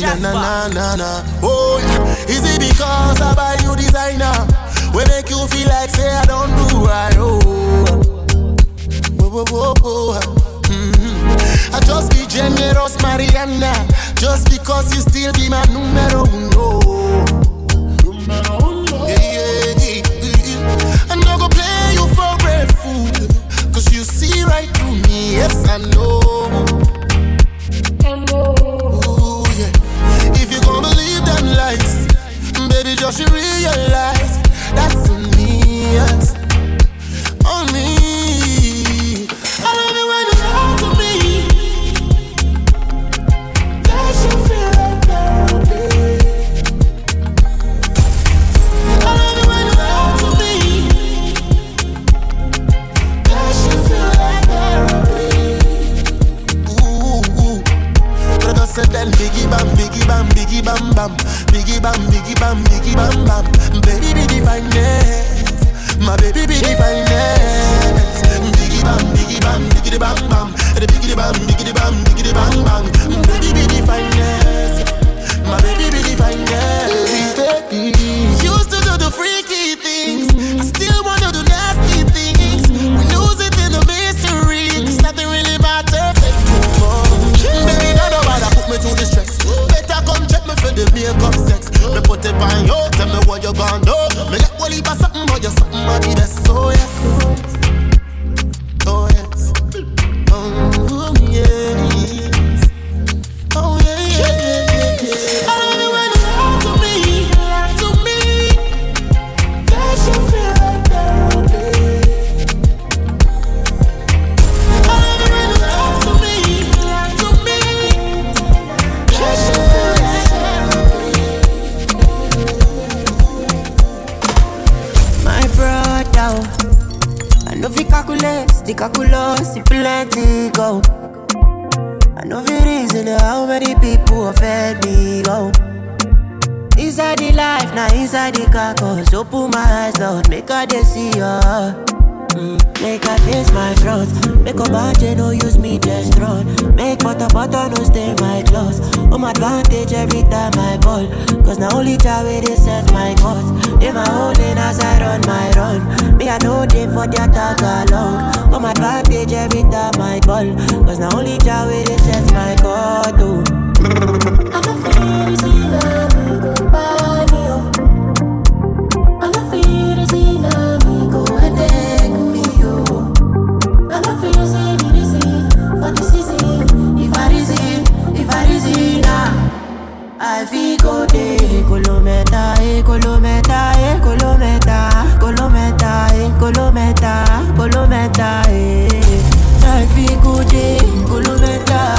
na, na, na, na, na. Oh, is it because I buy you designer? We make you feel like say I don't do right. Oh, whoa, whoa, whoa, mm-hmm. I just be generous, Mariana. Just because you still be my numero uno. Yeah, yeah, yeah. I'm not gonna play you for a fool. Cause you see right through me, yes, I know. baby just you realize that's on me, yes. on me. I love it when you to me. Like therapy. I love it when you to me. Like therapy. Ooh, biggie bam, biggie bam, biggie bam bam. Biggie bam, biggie bam, biggie bam bam. Baby be the finest, my baby be the finest. Biggie bam, biggie bam, biggie bam bam. The biggie bam, biggie bam, biggie bam bam. Baby be the finest, my baby. Kone Kolometa, eh, eh, Kolometa, Kolometa, eh, Kolometa, Kolometa, oh, Kolometa, Kolometa, Kolometa, Kolometa,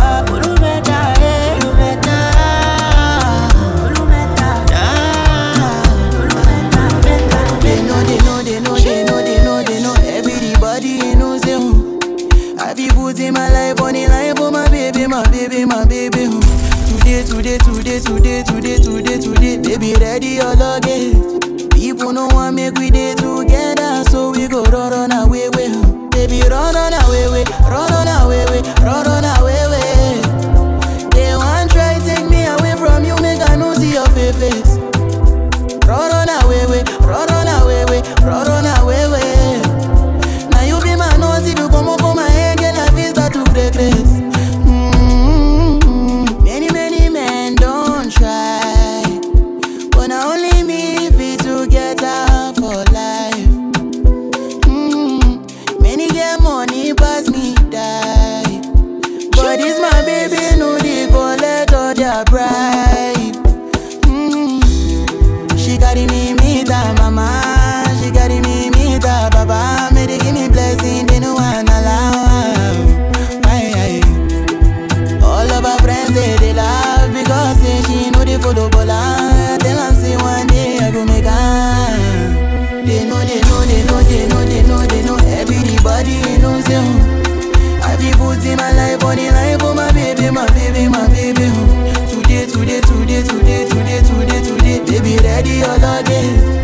know, they know, they know, they know, they know, they know. Everybody knows you. I be putting my life on the line for oh, my baby, my baby, my baby. Oh. Today, today, today, today, today, today, today. Baby, ready all again.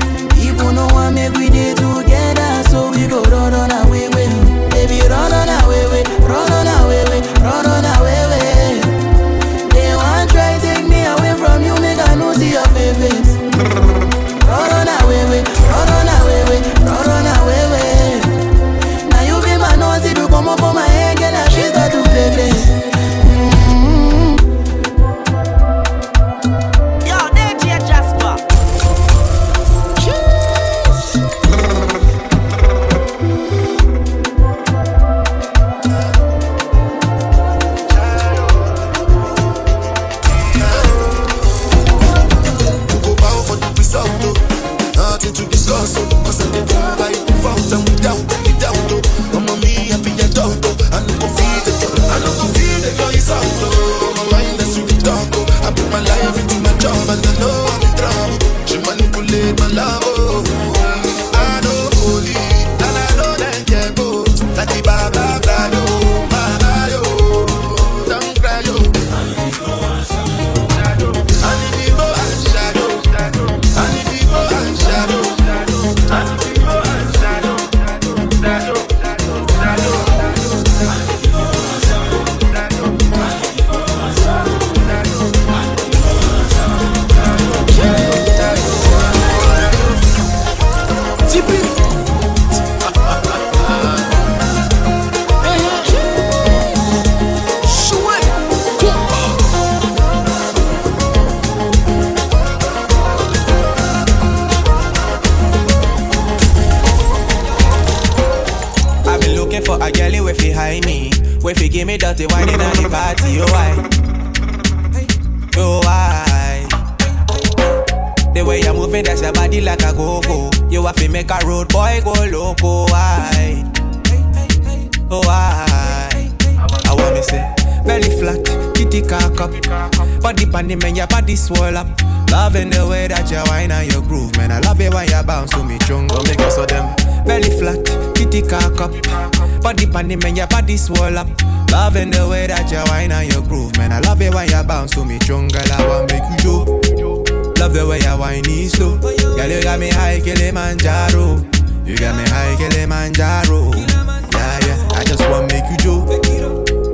Panty man, your body swell up. Loving the way that you whine and you groove, man. I love it when you bounce to me, chungo. I want make you joke. Love the way you whine is slow. Girl, you got me high Kilimanjaro. You got me high Kilimanjaro. Yeah, yeah. I just want make you joke.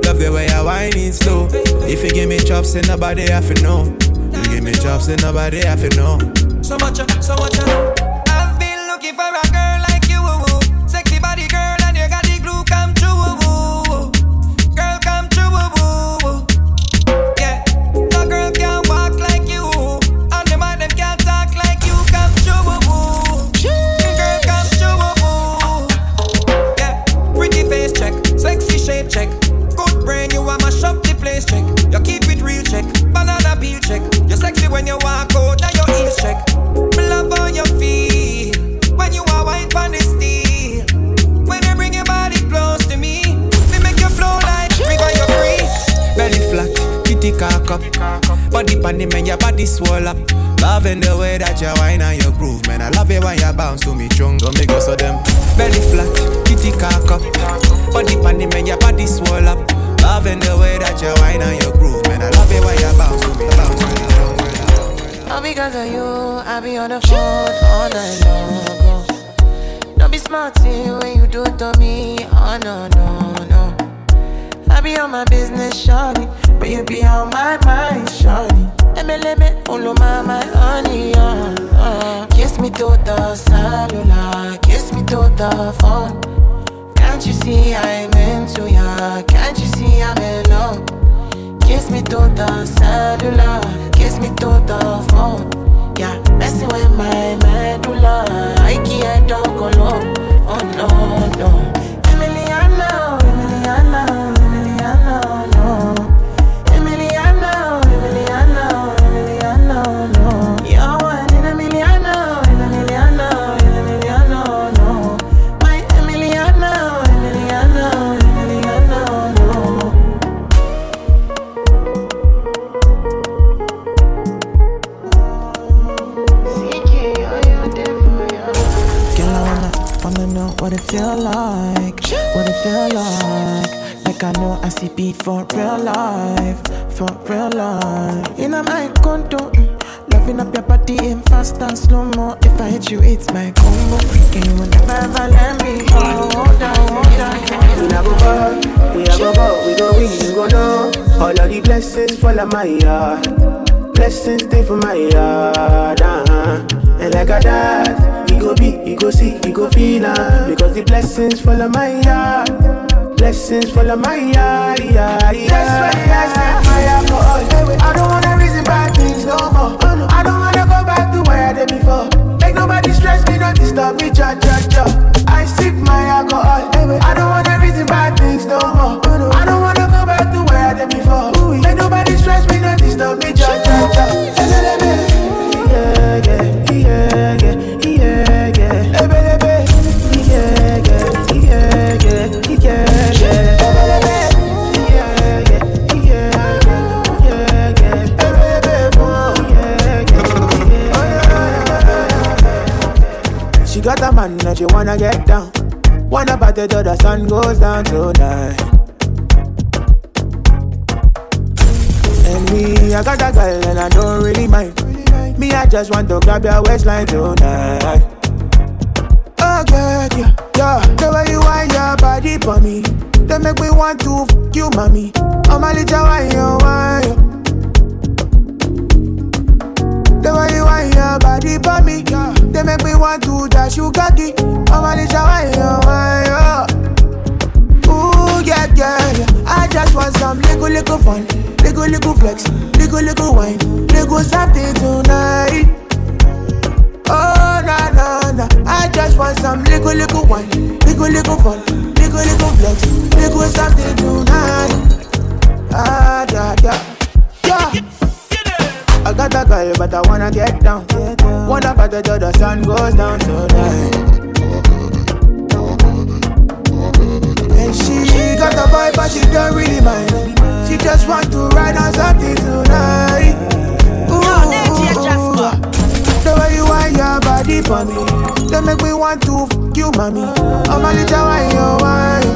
Love the way you whine is slow. If you give me chops, then nobody have to know. You give me chops, then nobody have to know. So much, so much, I know. My yard. Blessings stay for my yard, uh-huh. And like a dad, he go be, he go see, he go feel uh, Because the blessings fall on my yard. Blessings fall on my yard, yeah, yeah. That's why I set my alcohol. I don't wanna reason bad things no more. I don't wanna go back to where I did before. Make nobody stress me, don't disturb me, cha cha cha. I sip my alcohol. I don't wanna reason bad things no more. Wanna get down. Wanna party till the sun goes down tonight. And me, I got a girl and I don't really mind. Me, I just want to grab your waistline tonight. Oh, yeah, yeah, yeah. The way you wind your body for me. They make me want to f you, mommy. I'm a little you wine. The way you wind your body for me. They make me want to dash you cocky. I'm little wine, you wine. Ooh, yeah, yeah, yeah. I just want some little, little fun. Little, little flex. Little, little wine. Little something tonight. Oh, na, na, na. I just want some little, little wine. Little, little fun. Little, little flex, little something tonight. Ah, yeah, yeah, yeah. I got a girl, but I wanna get down. Wanna party till the sun goes down tonight. And she got a boy, but she don't really mind. She just want to ride on something tonight. Ooh, the way you want your body for me, they make me want to f you, mommy. I'm a little wine, you wine.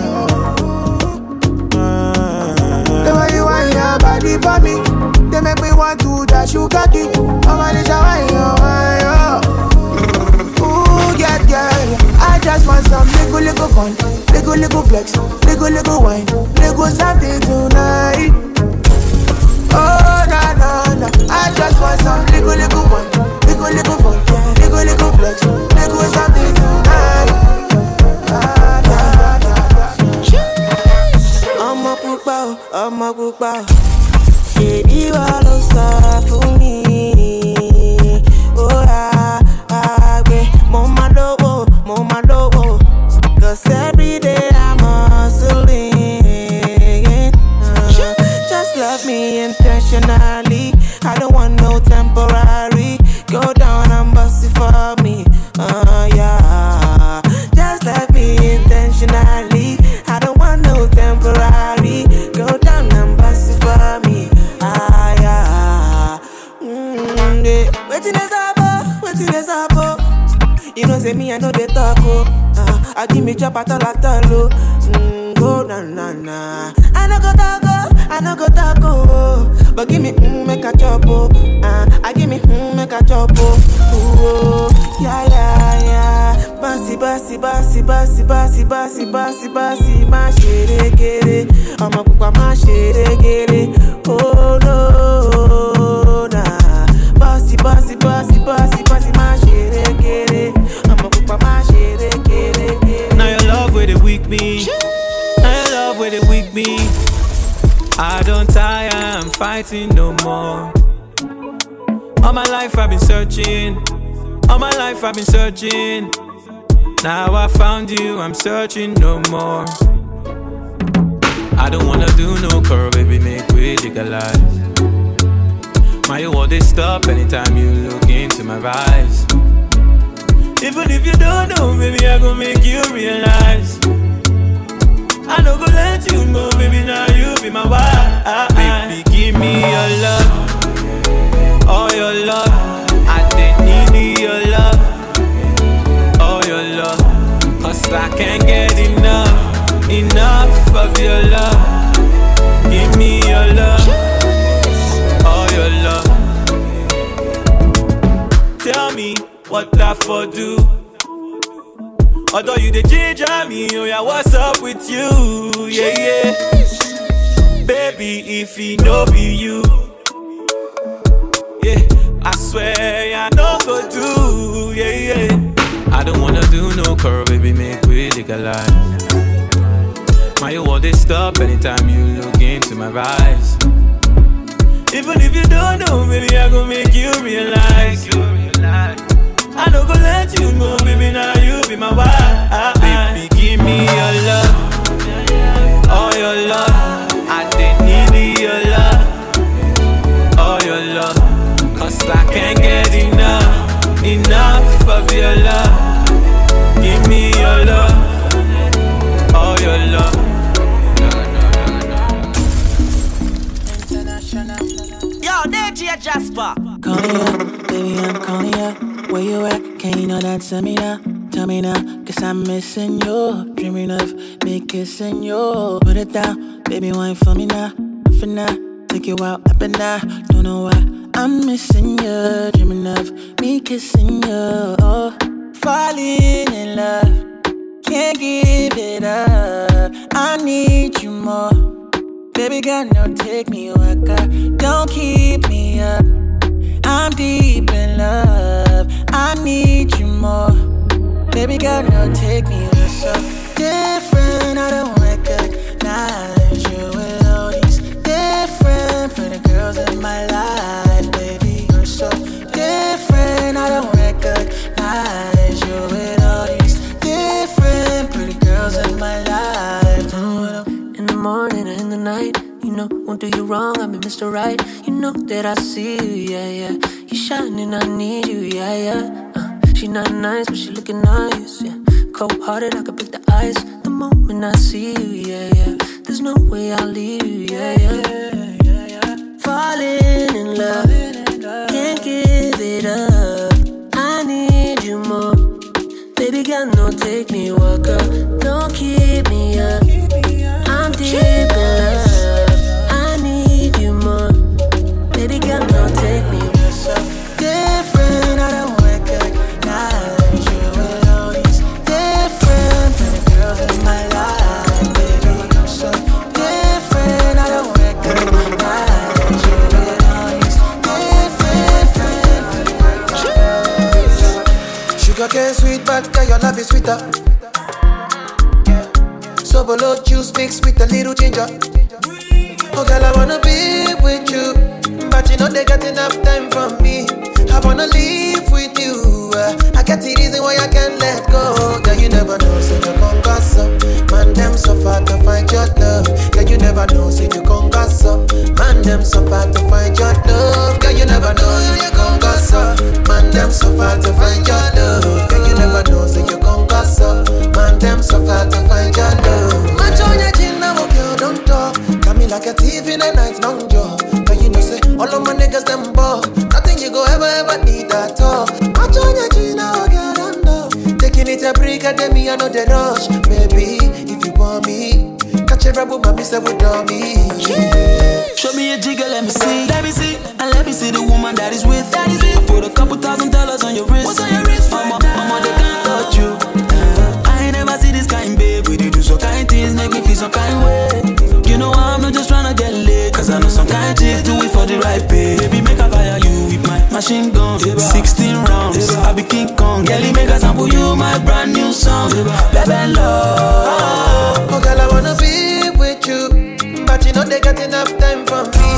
The way you want your body for me, they make me want to dash you cocky. I'm a little wine, you wine. Oh. Ooh, yeah, yeah. I just want some little, little fun, little, little flex, little, little wine, little something tonight. Searching. All my life I've been searching. Now I found you, I'm searching no more. I don't wanna do no curl, baby, make we legalize. My you want this stop anytime you look into my eyes. Even if you don't know, baby, I gon' make you realize. I no go let you know, baby, now you be my wife. Baby, give me your love, all your love. I can't get enough, enough of your love. Give me your love, all your love. Tell me what I for do. Although you the ginger me, oh yeah, what's up with you? Yeah, yeah. Baby, if he no be you, yeah, I swear I know go. I don't wanna do no curl, baby, make we legalize. My you want this stop anytime you look into my eyes. Even if you don't know, baby, I gon' make you realize. I don't go let you know, baby, now you be my wife. Baby, give me your love, all your love. I didn't need your love, all your love. Cause I can't get enough, enough of your love. That? Tell me now, tell me now. Cause I'm missing you. Dreaming of me kissing you. Put it down, baby, wine for me now. For now, take you out up and down. Don't know why I'm missing you. Dreaming of me kissing you. Oh, falling in love. Can't give it up. I need you more. Baby girl, no, take me waka. Don't keep me up. I'm deep in love. I need you more. Baby girl, no, take me you're so different. I don't recognize you with all these different pretty girls in my life. Baby, you're so different. I don't recognize you with all these different pretty girls in my life. In the morning and in the night. Know, won't do you wrong, I'm Mr. Right. You know that I see you, yeah, yeah. You shining, I need you, yeah, yeah. Uh, she not nice, but she looking nice, yeah. Cold hearted, I could break the ice the moment I see you, yeah, yeah. There's no way I'll leave you, yeah, yeah. Falling in love, can't give it up. I need you more. Baby girl, no take me walk up, don't keep me up. I'm deep machine gun. 16 rounds. I be King Kong. Girlie, make I sample you my brand new song. Baby, love. Oh, girl, I wanna be with you, but you know they got enough time for me.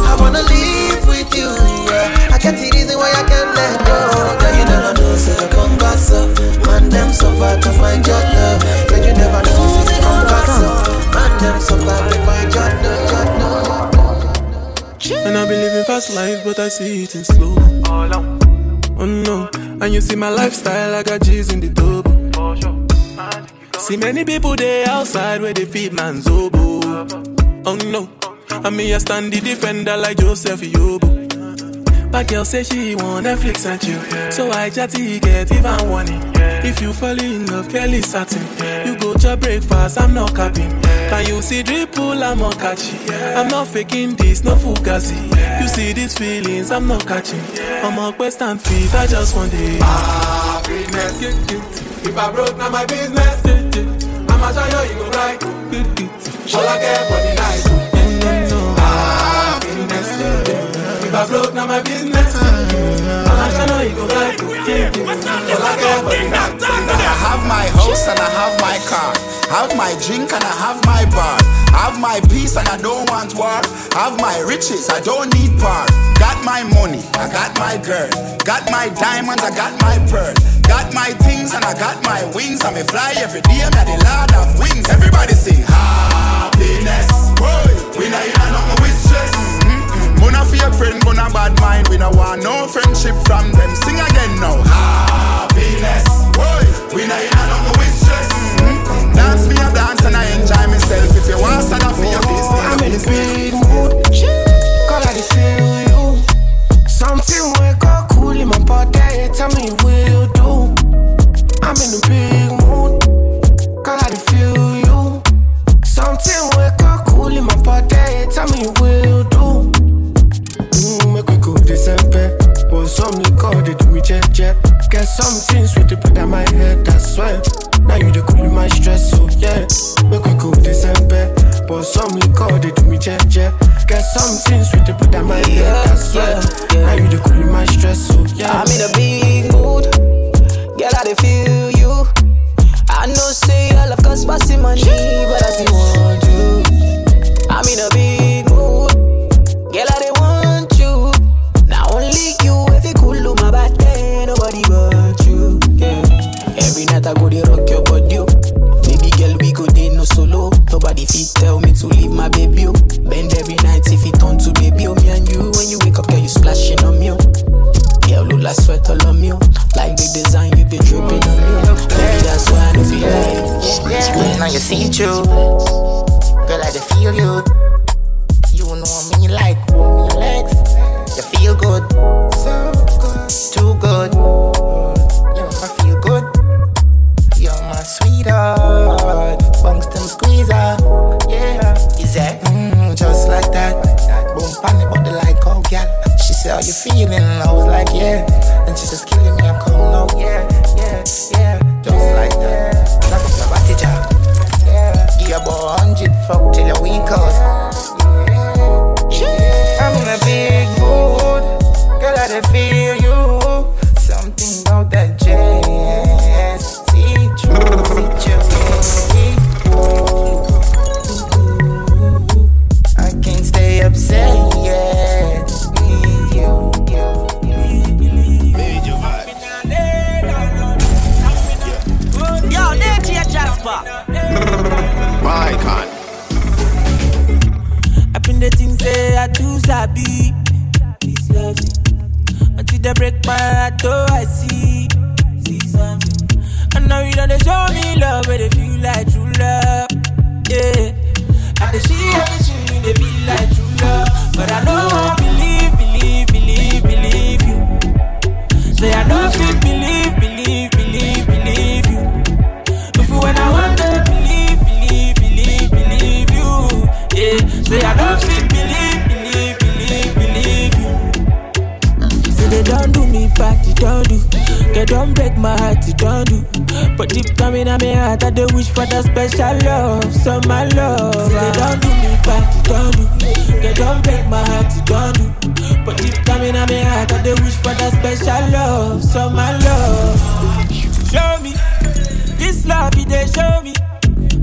I wanna live with you. Yeah. I get the reason why I can't let go. Girl, you never know, say you come gas up. Man, them so far to find your love. Life, but I see it in slow. Oh, oh no, and you see my lifestyle, I got G's in the double. See many people there outside where they feed man's oboe. Oh no, and me I stand the defender like Joseph Yobo. But girl say she want Netflix and chill, so I chatty get even warning. If you fall in love, Kelly satin. You go to breakfast, I'm not capping. Can you see dripple? I'm not catching. I'm not faking this, no fugazi. You see these feelings, I'm not catching. I'm a quest and feet, I just want it. Ah, Happiness. If I broke, now my business. I'ma show you, you go right. All I care for the night. Mm-hmm. Happiness. Ah, if I broke, now my business. I have my house and I have my car. Have my drink and I have my bar. Have my peace and I don't want war. Have my riches, I don't need par. Got my money, I got my girl. Got my diamonds, I got my pearl. Got my things and I got my wings. I may fly every day, I'm at the lord Girl, I just feel you. You know me like me legs. You feel good, so good, too good. You I feel good. You're my sweetheart, Bungston squeezer. Yeah, is that mm, just like that? Boom, panic, but the like, oh, gal. She said, How you feeling? I was like, Yeah. They don't break my heart, they don't do. But deep down in my heart, I do wish for that special love, so my love. Say they don't do me bad, they don't do. They don't break my heart, they don't do. But deep down in my heart, I do wish for that special love, so my love. Show me this love, it they show me.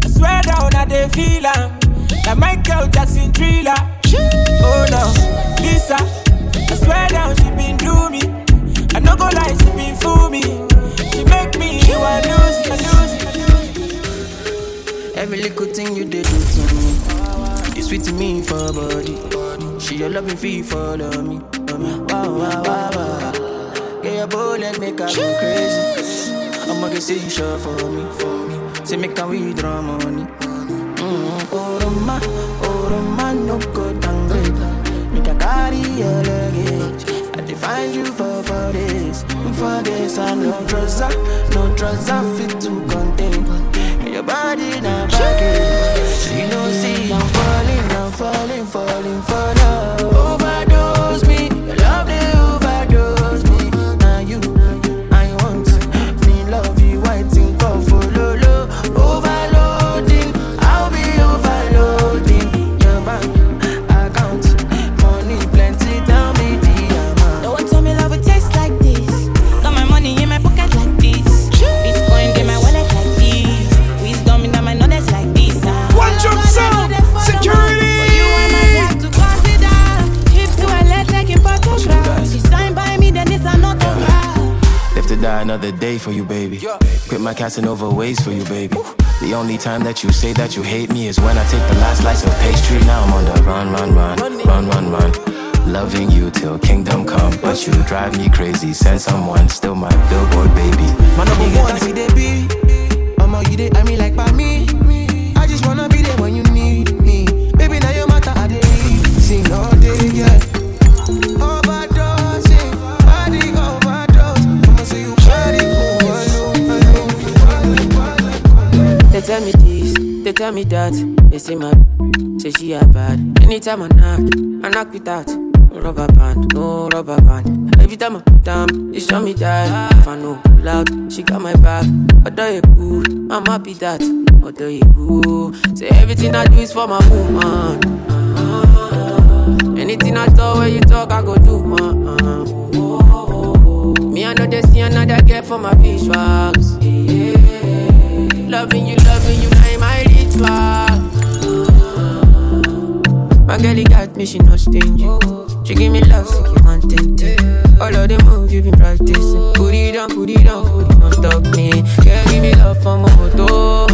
I swear down, I they feel am. Like Michael Jackson thriller. Oh no, Lisa. I swear down, she been do me. I no go lie, she been fool me. She make me I lose, I lose, Every little thing you did do to me, you sweet to me for body. She your loving fee follow me. Wow, wow, wow, wow. Get your bullet, make her go crazy. I'ma get say sure for me, for me. Say make her withdraw money. Mm, oh, Roma, oh, no go downgrade. Make a carry your. I define you for for this, for this. I no trouser, no trouser fit to contain. Your body now baggage. You know, see I'm falling, I'm falling, falling for love. Overdose day for you, baby. Quit my Casanova ways for you, baby. The only time that you say that you hate me is when I take the last slice of pastry. Now I'm on the run, run, run, run, run, run. Loving you till kingdom come, but you drive me crazy. Send someone, still my billboard baby. My number one, see they be. I'ma you they, I mean like by me. I just wanna be there when you need tell me this, they tell me that. They say my say she a bad. Anytime I knock, I knock it out. No rubber band, no rubber band. Every time I put down, they show me that. If I know out, she got my back. Although you I'm happy that. Although you good, say everything I do is for my woman. Anything I talk, when you talk, I go do. Uh, uh. Me, I know they see another girl for my visuals. Loving you, loving you, now my ritual. My girl, got me, she no stingy. She give me love, so you want it. All of the moves you been practicing. Put it on, put it on, put it on top me. Girl, give me love for my moto.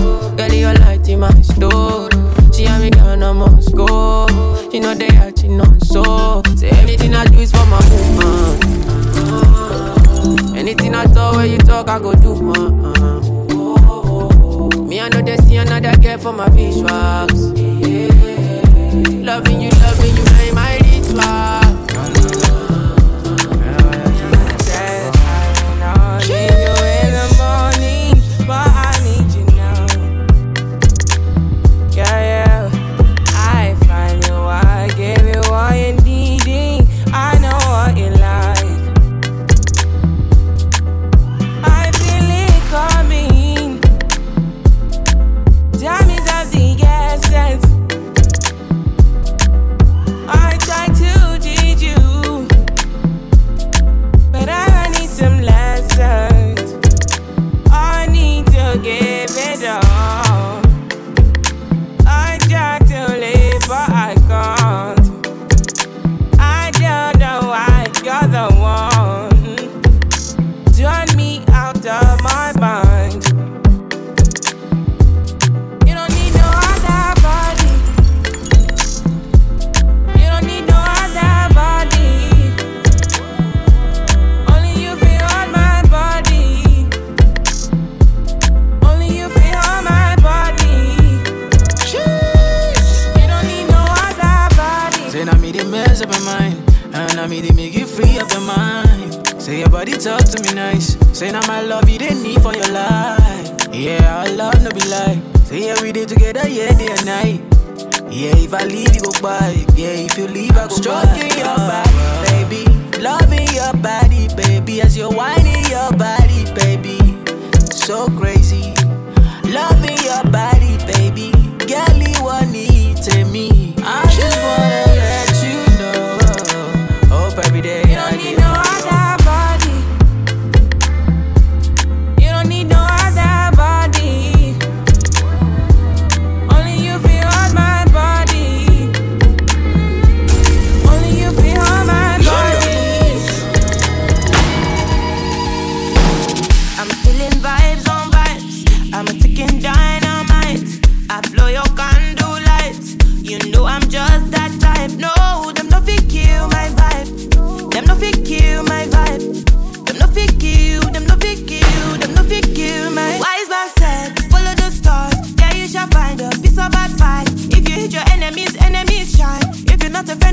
mess up your mind. And I mean, they make you free up your mind. Say your body talk to me nice. Say now my love you didn't need for your life. Yeah, I love no be like. Say yeah, we did together, yeah, day and night. Yeah, if I leave, you go by. Yeah, if you leave, I go Stroking by. your body, baby. Loving your body, baby. As you're whining your body, baby. So crazy. Loving your body, baby. Girl, you want me, me.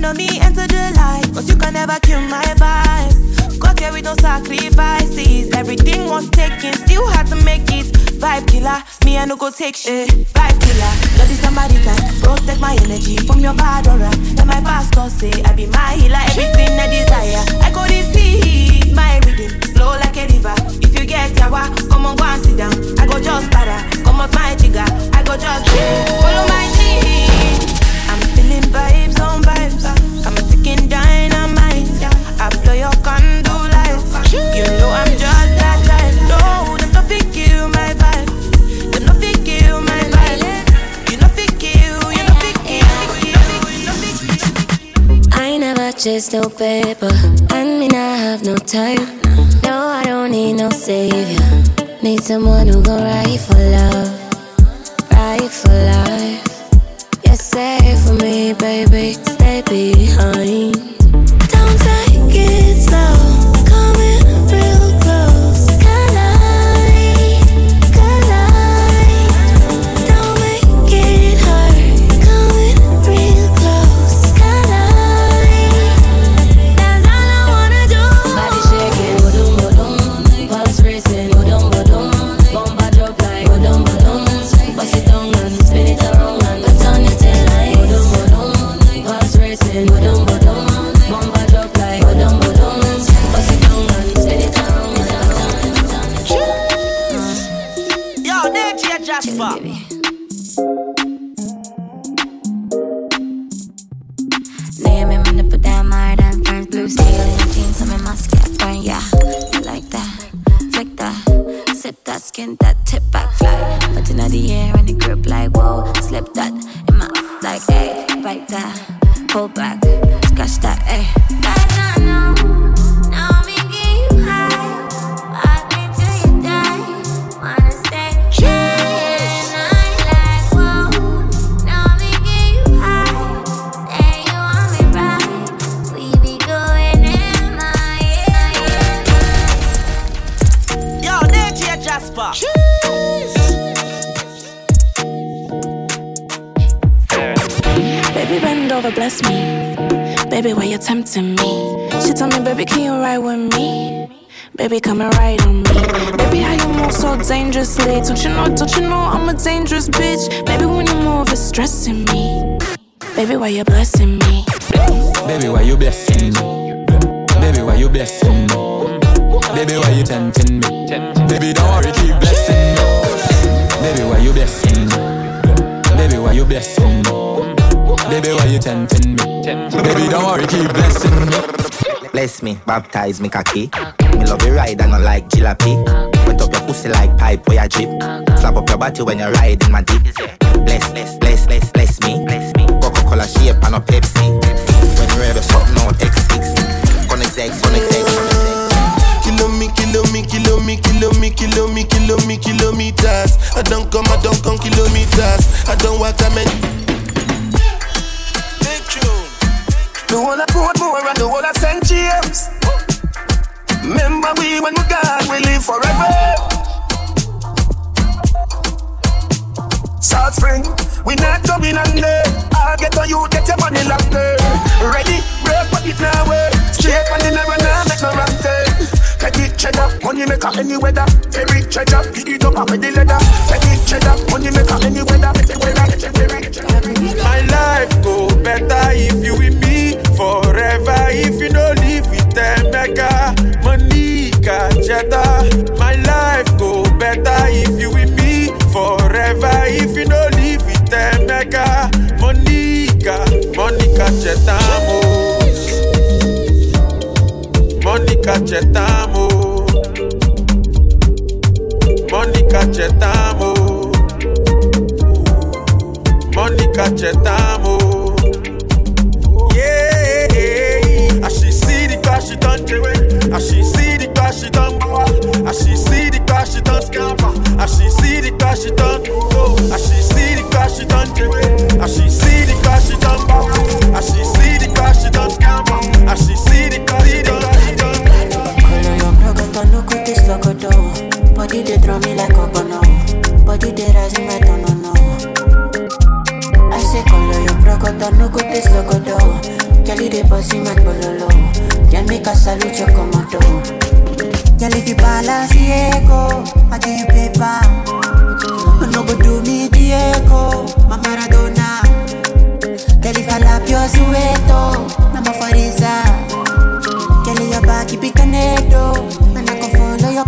know me enter the light, but you can never kill my vibe. Got here with no sacrifices, everything was taken, still had to make it. Vibe killer, me I no go take shit. Vibe killer, God is somebody time. Protect my energy from your bad aura. Let my past say I be my healer, everything I desire. I go this. is no paper, and me not have no time. No, I don't need no savior. Need someone who gon' skin that tip back fly. But in the air and the grip like whoa. Slip that in my like hey, bite that, pull back, scratch that, hey. Bless me. Baby, why you tempting me? She told me, baby, can you ride with me? Baby, come and ride on me. Baby, how you move so dangerously? Don't you know, don't you know I'm a dangerous bitch? Baby, when you move, it's stressing me. Baby, why you blessing me? Baby, why you blessing me? Baby, why you blessing me? Baby, why you tempting me? Baby, don't worry, keep blessing me. Baby, why you blessing me? Baby, why you blessing me? Baby, why you tempting me? Baby, don't worry, keep blessing me. Bless me, baptize me cocky. Me love you ride and not like jalopy. Wet up your pussy like pipe where you drip. Slap up your body when you're riding my dick. Bless, bless, bless, bless, bless me. Coca-Cola shape and a Pepsi. When you ready, something out X6. Connect X, connect X, connect X. Kilo me, kilo me, kilo me, kilo me, kilo me, kilo me, kilometers. I don't come, I don't come kilometers. I don't walk a man. When we God we live forever. South Spring, we not going under. I'll get on you, get your money longer. Ready, break, but it now way. Straight money never now make no wrong turn. Take it cheddar, money maker any weather. Every treasure, pick it up with the leather. Take it cheddar, money maker any weather. My life go better if you with me forever. If you don't live with them, mega Jetta. My life go better if you with me forever. If you don't live with them, mega Monica, Monica Jetta. Monica Chetamo Monica Chetamo Monica Chetamo car she done As she see the car she done As she see the car she done As she see the car she done As she see the car she done As she see the car she done As she see the car she done Color your brother, no good this logo Body they draw me like a bono Body they rise me, I don't know I say color your brother, no good this logo Girl, they bossy my bololo Can make a salute your commando Diego, I you paper. No go do me Diego, my Maradona. Girl, if I lap your sueto, I'm a Farisa. Girl, your back keep it connected, oh. and I can follow your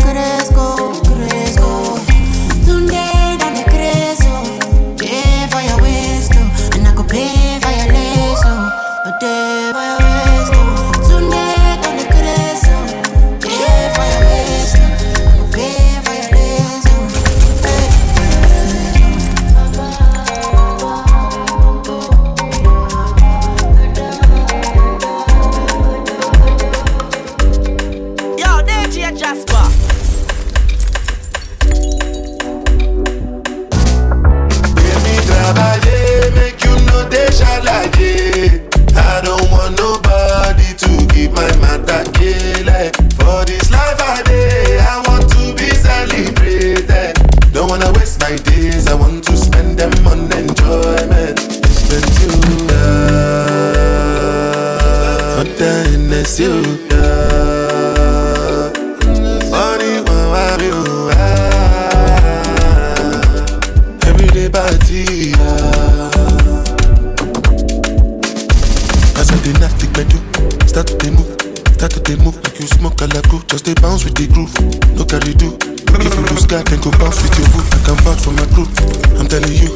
no carry do. If you lose guard, then go bounce with your boo. I can vouch for my crew, I'm telling you.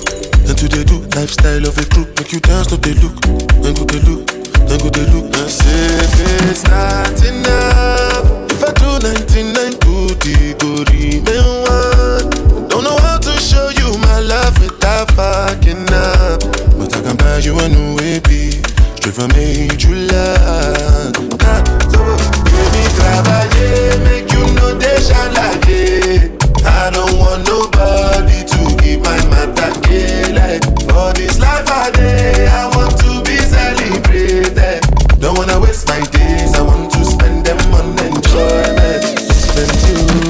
And to they do lifestyle of a crew, make you dance, no they look, then go they look, then go they look. And say if it's not enough, if I do 99 good, it go remain one. Don't know how to show you my love without fucking up, but I can buy you a new baby, straight from land. Ah, so, you. I don't want nobody to keep my matter like For this life I day, I want to be celebrated. Don't wanna waste my days, I want to spend them on enjoyment. Spend you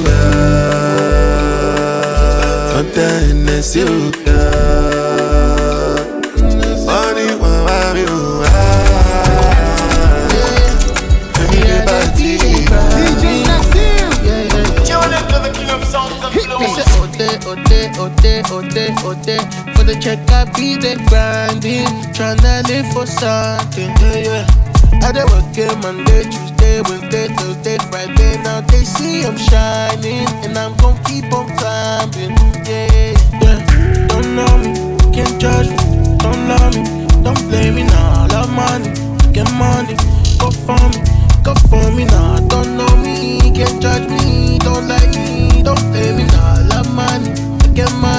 day. For the check, I be the grinding. Tryna live for something, yeah, yeah. I dey work it Monday, Tuesday, Wednesday, Thursday, Friday. Now they see I'm shining, and I'm gon' keep on climbing, yeah, yeah. Don't know me, can't judge me, don't love me, don't blame me now. Love money, get money, go for me, go for me now. Don't know me, can't judge me, don't like me, don't blame me now. Love money, get money,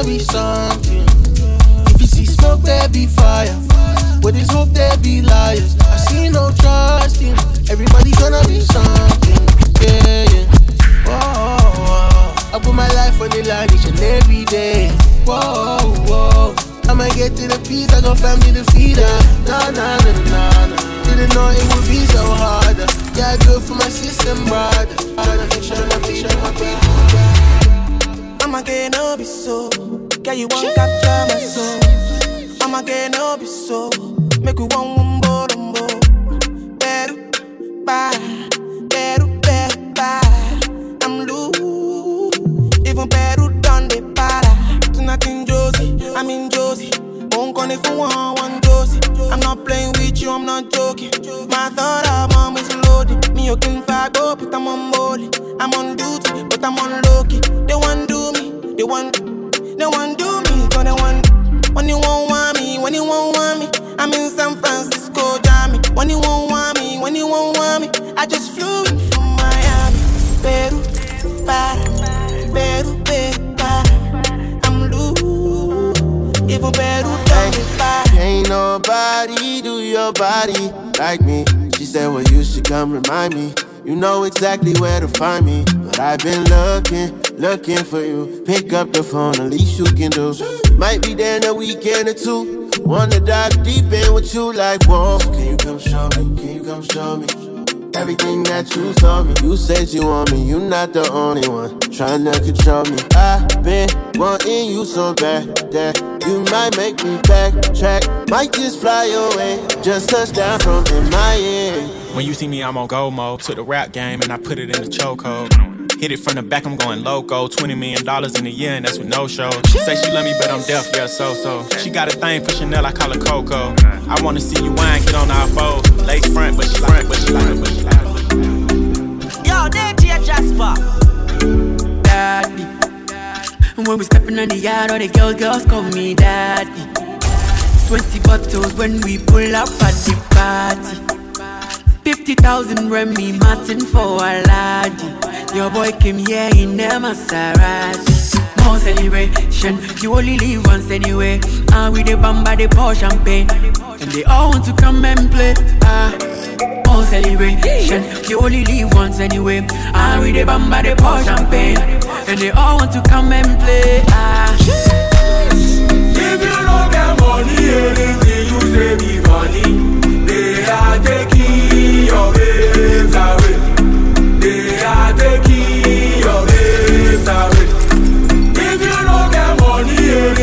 tryna be something. If you see smoke there be fire, but it's hope there be liars. I see no trusting, everybody tryna be something. Yeah, yeah. Whoa, whoa. I put my life on the line each and every day. Whoa, whoa. I might get to the peace, I got family to feed her. Nah, nah, nah, nah, nah. Didn't know it would be so hard. Yeah, good for my system, brother. Make sure my people, my people. I'ma get no be so. Girl, you won't capture my soul. I'ma get no be so. Make we one wumbo lumbo. Better, bye. Better, better, bye. I'm loose. Even better done the para. Tonight in Josie, I'm in Josie. Won't call if you want one Josie. I'm not playing with you, I'm not joking. My thought of mom is loaded. Me, you can fuck up, but I'm on molly. I'm on duty, but I'm on low key. They want they want, they want do me, cause they want. When you won't want me, when you won't want me, I'm in San Francisco, Jammy. When you won't want me, when you won't want me, I just flew in from Miami. Peru, para, Peru, Peru, para. I'm loose, even Peru, don't. Ain't nobody do your body like me. She said, Well, you should come remind me. You know exactly where to find me. But I've been looking, looking for you. Pick up the phone, the least you can do. Might be there in a weekend or two. Wanna dive deep in with you like, whoa. Can you come show me? Can you come show me? Everything that you told me, you said you want me, you not the only one trying to control me. I've been wanting you so bad that you might make me backtrack. Might just fly away, just touch down from MIA. When you see me, I'm on go mode. Took the rap game and I put it in the chokehold. Hit it from the back, I'm going loco. $20 million in a year, and that's with no show. She say she love me, but I'm deaf, yeah, so so. She got a thing for Chanel, I call her Coco. I wanna see you wine, get on our fold. Lace front, but she front, but she like but she like. Yo, DJ Jasper. daddy. And when we stepping on the yard, all the girls, girls call me daddy. 20 bottles when we pull up at the party. 50,000 Remy Martin for a laddie. Your boy came here in a Maserati. More celebration, you only live once anyway. And with the bamba, they pour champagne. And they all want to come and play. Ah. More celebration, you only live once anyway. And with the bamba, they pour champagne. And they all want to come and play. Ah. If you don't get money, anything you say be funny. They are taking your babes away. Taking your babes away. If you don't get money,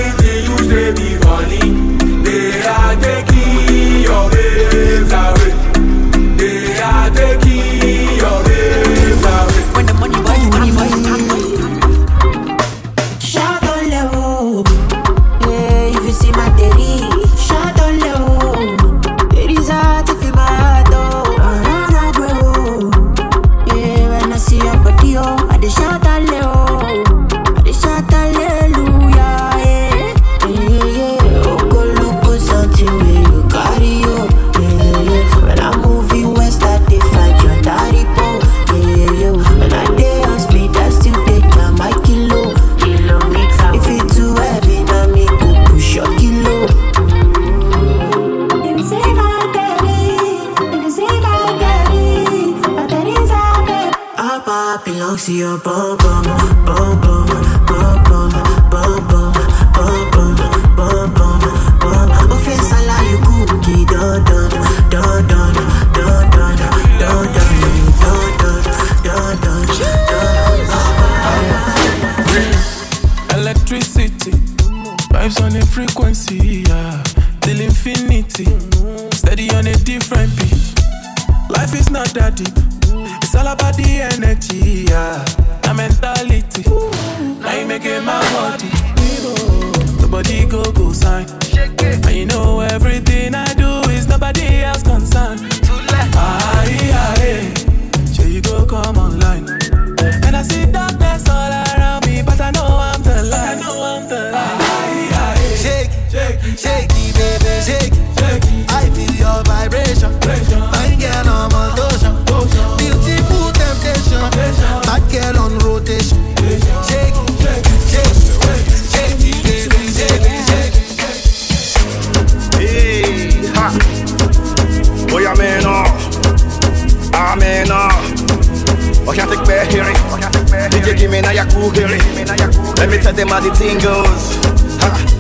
Let me tell them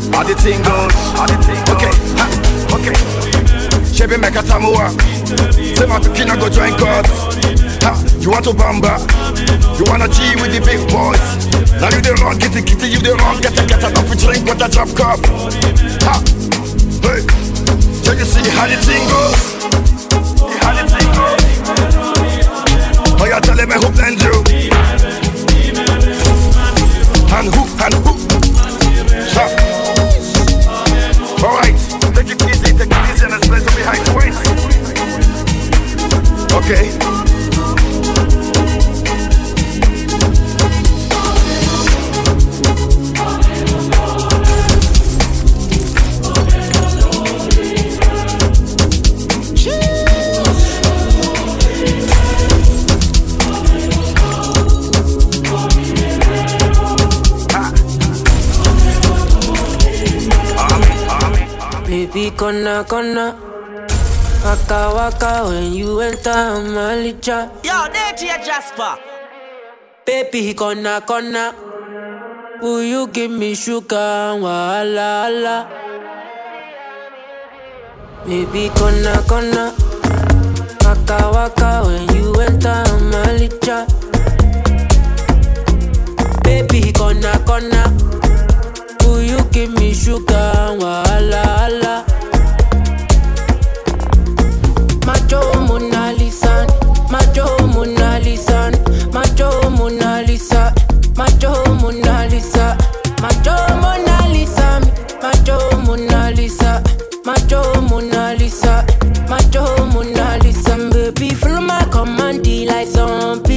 how the thing goes. How the thing goes. Okay, ha, okay. Chebe meka tamua. Say my tukina go join God. Ha, you want to bamba? You wanna G with the big boys? Now you the wrong, kitty kitty, you the wrong, get a get a enough drink with a drop cup. Ha, hey, so you see how the thing goes? How the thing goes? Oh, you tell me who blend you? And who, and who? Ha. Alright, take it easy, take it easy, and let's play some behind the waist. Okay. Kona kona. Waka waka when you enter Malicha. Yo, DJ Jasper. Baby, kona kona. Will you give me sugar and wahala hala? Baby, kona kona. Waka waka when you enter Malicha. Baby, kona kona. Will you give me sugar and wahala Macho Mona Lisa, baby, my command, like zombie.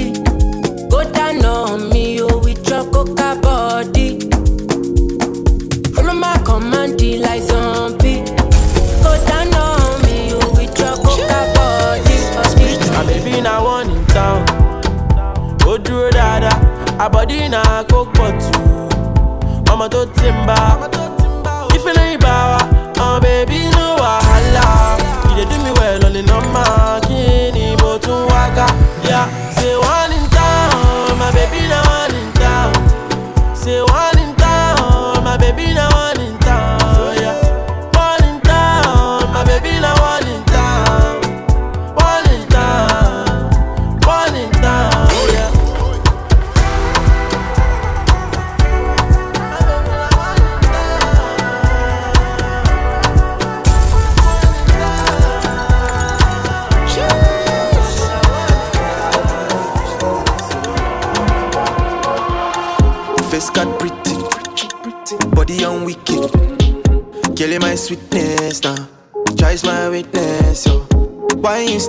Baby na one in town. Ó dúró àbọ̀dí na coke bottle. Ọmọ tó ti ń bá.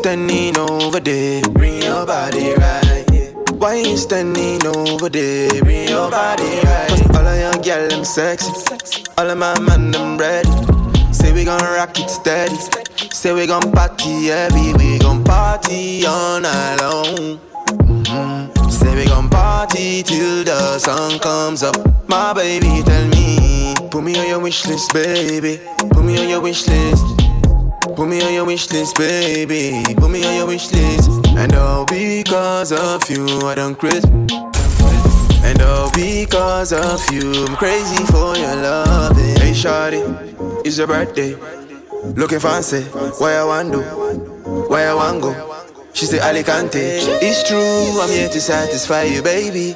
Standing over there? Bring your body right. Why you standing over there? Bring your body right. Cause all of your girl them sexy. All of my man them ready. Say we gon' rock it steady. Say we gon' party heavy. We gon' party all night long. Mhm. Say we gon' party till the sun comes up. My baby, tell me, put me on your wish list, baby. Put me on your wish list. Put me on your wish list, baby. Put me on your wish list. And all because of you, I done crazy. And all because of you, I'm crazy for your love. Eh. Hey, shawty, it's your birthday. Looking fancy, why I want do? Why I want go? She say Alicante. It's true, I'm here to satisfy you, baby.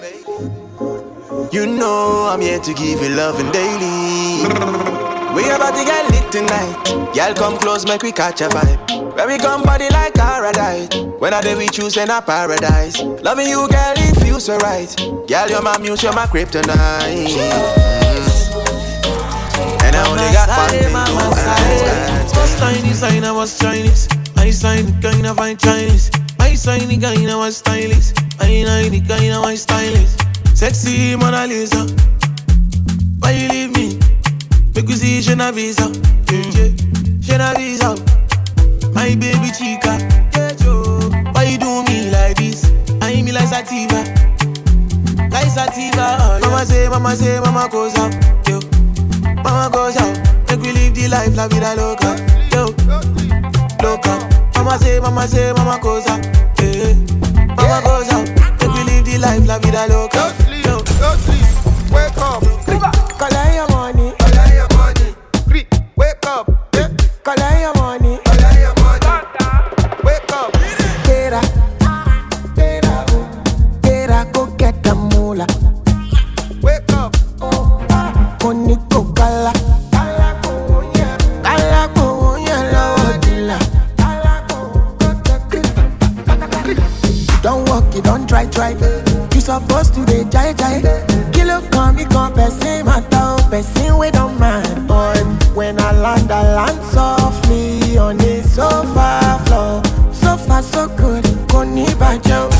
You know I'm here to give you love and daily. We about to get lit tonight. Y'all come close, make we catch a vibe. Where we come body like paradise. When I day we choose in a paradise. Loving you, girl, it feels so right. Girl, you're my muse, you're my kryptonite. And I only got one thing to Was Chinese, I was Chinese. My sign, kind of fine Chinese. My sign, kind of was stylist. My sign, kind of my stylist. Sexy Mona Lisa. Why you leave me? Make you see Genovesa. Yeah, yeah. Genovesa. My baby chica. Yeah, Joe. Why you do me like this? I me like sativa. Like sativa. Oh, yeah. Mama say, mama say, mama goes out. Yo. Mama goes out. Make we live the life, la vida loca. Yo. Loca. Mama say, mama say, mama goes out. Yeah. Mama goes out. Make we live the life, la vida loca. Yo. Wake up. Collect your money. Collect your money. Up. Yeah. Collect your money. Collect your money. Wake up. Get up. Up. Up. Go up. Don't walk, you don't try, try. You supposed to be jai jai. Come, you come, person matter, person we don't Land, I softly on the sofa floor. So far, so good. Let me see.